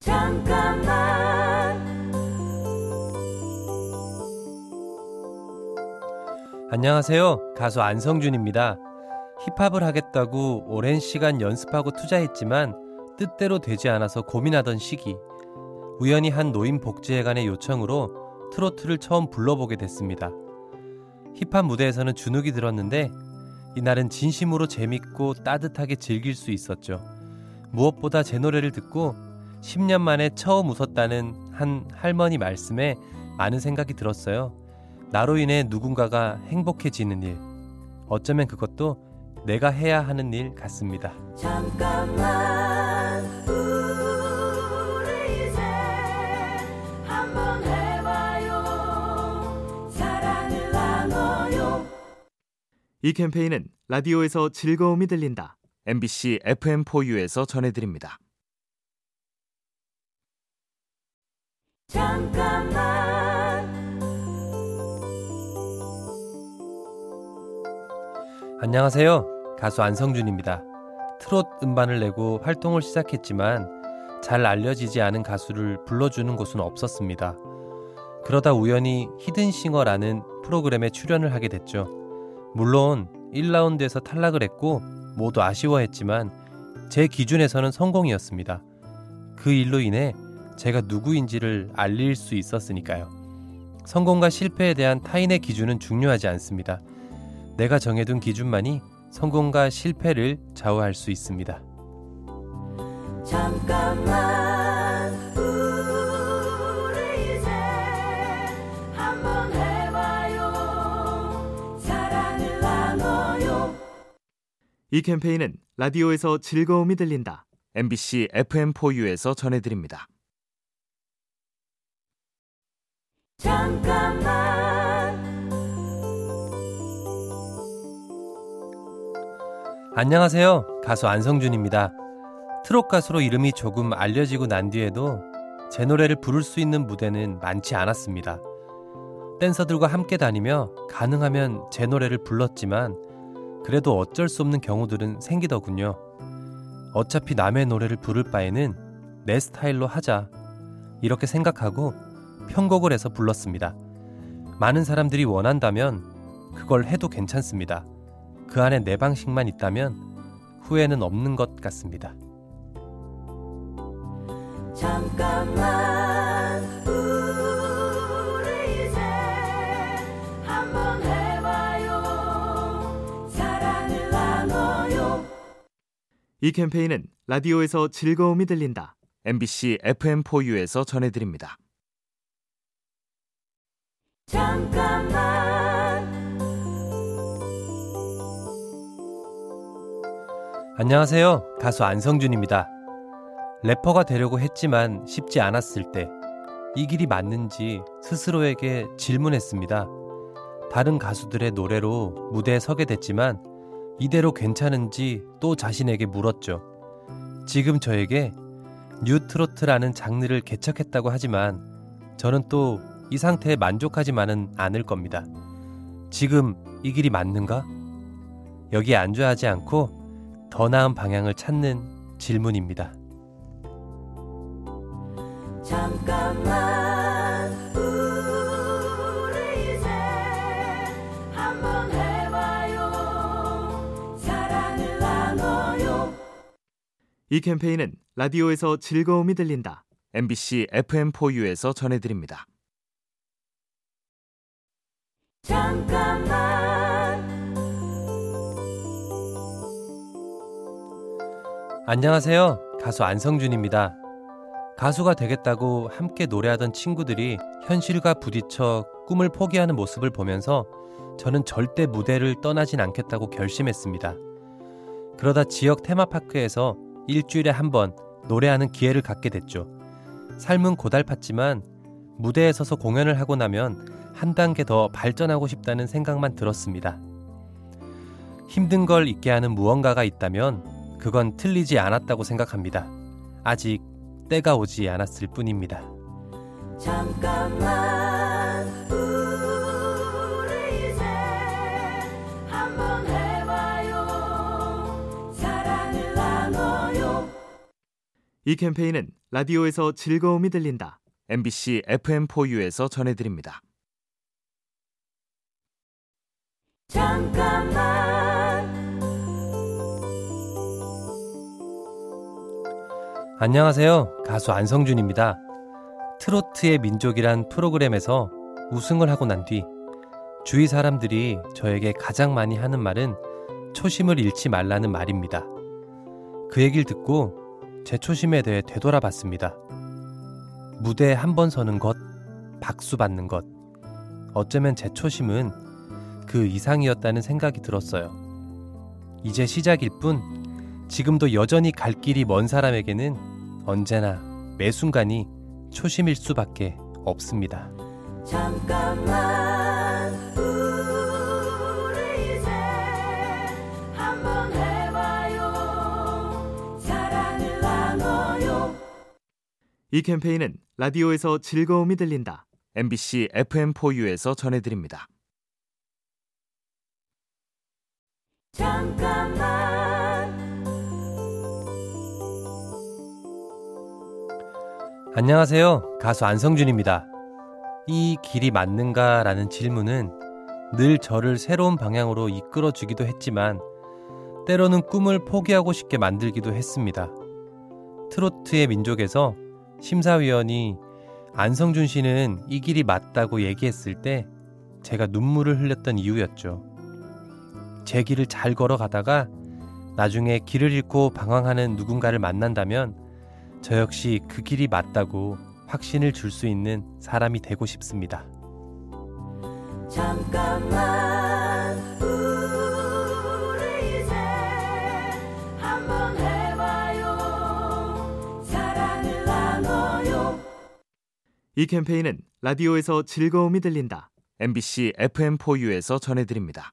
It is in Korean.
잠깐만 안녕하세요. 가수 안성준입니다. 힙합을 하겠다고 오랜 시간 연습하고 투자했지만 뜻대로 되지 않아서 고민하던 시기. 우연히 한 노인복지회관의 요청으로 트로트를 처음 불러보게 됐습니다. 힙합 무대에서는 주눅이 들었는데 이날은 진심으로 재밌고 따뜻하게 즐길 수 있었죠. 무엇보다 제 노래를 듣고 10년 만에 처음 웃었다는 한 할머니 말씀에 많은 생각이 들었어요. 나로 인해 누군가가 행복해지는 일. 어쩌면 그것도 내가 해야 하는 일 같습니다. 잠깐만 우리 이제 한번 해봐요 사랑을 나눠요 이 캠페인은 라디오에서 즐거움이 들린다. MBC FM4U에서 전해드립니다. 잠깐만 안녕하세요. 가수 안성준입니다. 트롯 음반을 내고 활동을 시작했지만 잘 알려지지 않은 가수를 불러주는 곳은 없었습니다. 그러다 우연히 히든싱어라는 프로그램에 출연을 하게 됐죠. 물론 1라운드에서 탈락을 했고 모두 아쉬워했지만 제 기준에서는 성공이었습니다. 그 일로 인해 제가 누구인지를 알릴 수 있었으니까요. 성공과 실패에 대한 타인의 기준은 중요하지 않습니다. 내가 정해둔 기준만이 성공과 실패를 좌우할 수 있습니다. 잠깐만 우리 이제 한번 해봐요 사랑을 나눠요 이 캠페인은 라디오에서 즐거움이 들린다. MBC FM4U에서 전해드립니다. 잠깐만 안녕하세요. 가수 안성준입니다. 트롯 가수로 이름이 조금 알려지고 난 뒤에도 제 노래를 부를 수 있는 무대는 많지 않았습니다. 댄서들과 함께 다니며 가능하면 제 노래를 불렀지만 그래도 어쩔 수 없는 경우들은 생기더군요. 어차피 남의 노래를 부를 바에는 내 스타일로 하자. 이렇게 생각하고 편곡을 해서 불렀습니다. 많은 사람들이 원한다면 그걸 해도 괜찮습니다. 그 안에 내 방식만 있다면 후회는 없는 것 같습니다. 잠깐만 우리 이제 한번 해봐요 사랑을 나눠요 이 캠페인은 라디오에서 즐거움이 들린다. MBC FM4U에서 전해드립니다. 잠깐만 안녕하세요. 가수 안성준입니다. 래퍼가 되려고 했지만 쉽지 않았을 때 이 길이 맞는지 스스로에게 질문했습니다. 다른 가수들의 노래로 무대에 서게 됐지만 이대로 괜찮은지 또 자신에게 물었죠. 지금 저에게 뉴트로트라는 장르를 개척했다고 하지만 저는 또 이 상태에 만족하지만은 않을 겁니다. 지금 이 길이 맞는가? 여기에 안주하지 않고 더 나은 방향을 찾는 질문입니다. 잠깐만 우리 이제 한번 해봐요 사랑을 나눠요 이 캠페인은 라디오에서 즐거움이 들린다. MBC FM4U에서 전해드립니다. 잠깐만 안녕하세요. 가수 안성준입니다. 가수가 되겠다고 함께 노래하던 친구들이 현실과 부딪혀 꿈을 포기하는 모습을 보면서 저는 절대 무대를 떠나진 않겠다고 결심했습니다. 그러다 지역 테마파크에서 일주일에 한 번 노래하는 기회를 갖게 됐죠. 삶은 고달팠지만 무대에 서서 공연을 하고 나면 한 단계 더 발전하고 싶다는 생각만 들었습니다. 힘든 걸 잊게 하는 무언가가 있다면 그건 틀리지 않았다고 생각합니다. 아직 때가 오지 않았을 뿐입니다. 잠깐만 우리 이제 한번 해봐요 사랑을 나눠요 이 캠페인은 라디오에서 즐거움이 들린다. MBC FM4U에서 전해드립니다. 잠깐만 안녕하세요. 가수 안성준입니다. 트로트의 민족이란 프로그램에서 우승을 하고 난 뒤 주위 사람들이 저에게 가장 많이 하는 말은 초심을 잃지 말라는 말입니다. 그 얘기를 듣고 제 초심에 대해 되돌아봤습니다. 무대에 한 번 서는 것, 박수 받는 것. 어쩌면 제 초심은 그 이상이었다는 생각이 들었어요. 이제 시작일 뿐 지금도 여전히 갈 길이 먼 사람에게는 언제나 매 순간이 초심일 수밖에 없습니다. 이 캠페인은 라디오에서 즐거움이 들린다. MBC FM4U에서 전해드립니다. 잠깐만 안녕하세요. 가수 안성준입니다. 이 길이 맞는가 라는 질문은 늘 저를 새로운 방향으로 이끌어 주기도 했지만 때로는 꿈을 포기하고 싶게 만들기도 했습니다. 트로트의 민족에서 심사위원이 안성준 씨는 이 길이 맞다고 얘기했을 때 제가 눈물을 흘렸던 이유였죠. 제 길을 잘 걸어가다가 나중에 길을 잃고 방황하는 누군가를 만난다면 저 역시 그 길이 맞다고 확신을 줄 수 있는 사람이 되고 싶습니다. 잠깐만 우리 이제 한번 해봐요 사랑을 나눠요 이 캠페인은 라디오에서 즐거움이 들린다. MBC FM4U에서 전해드립니다.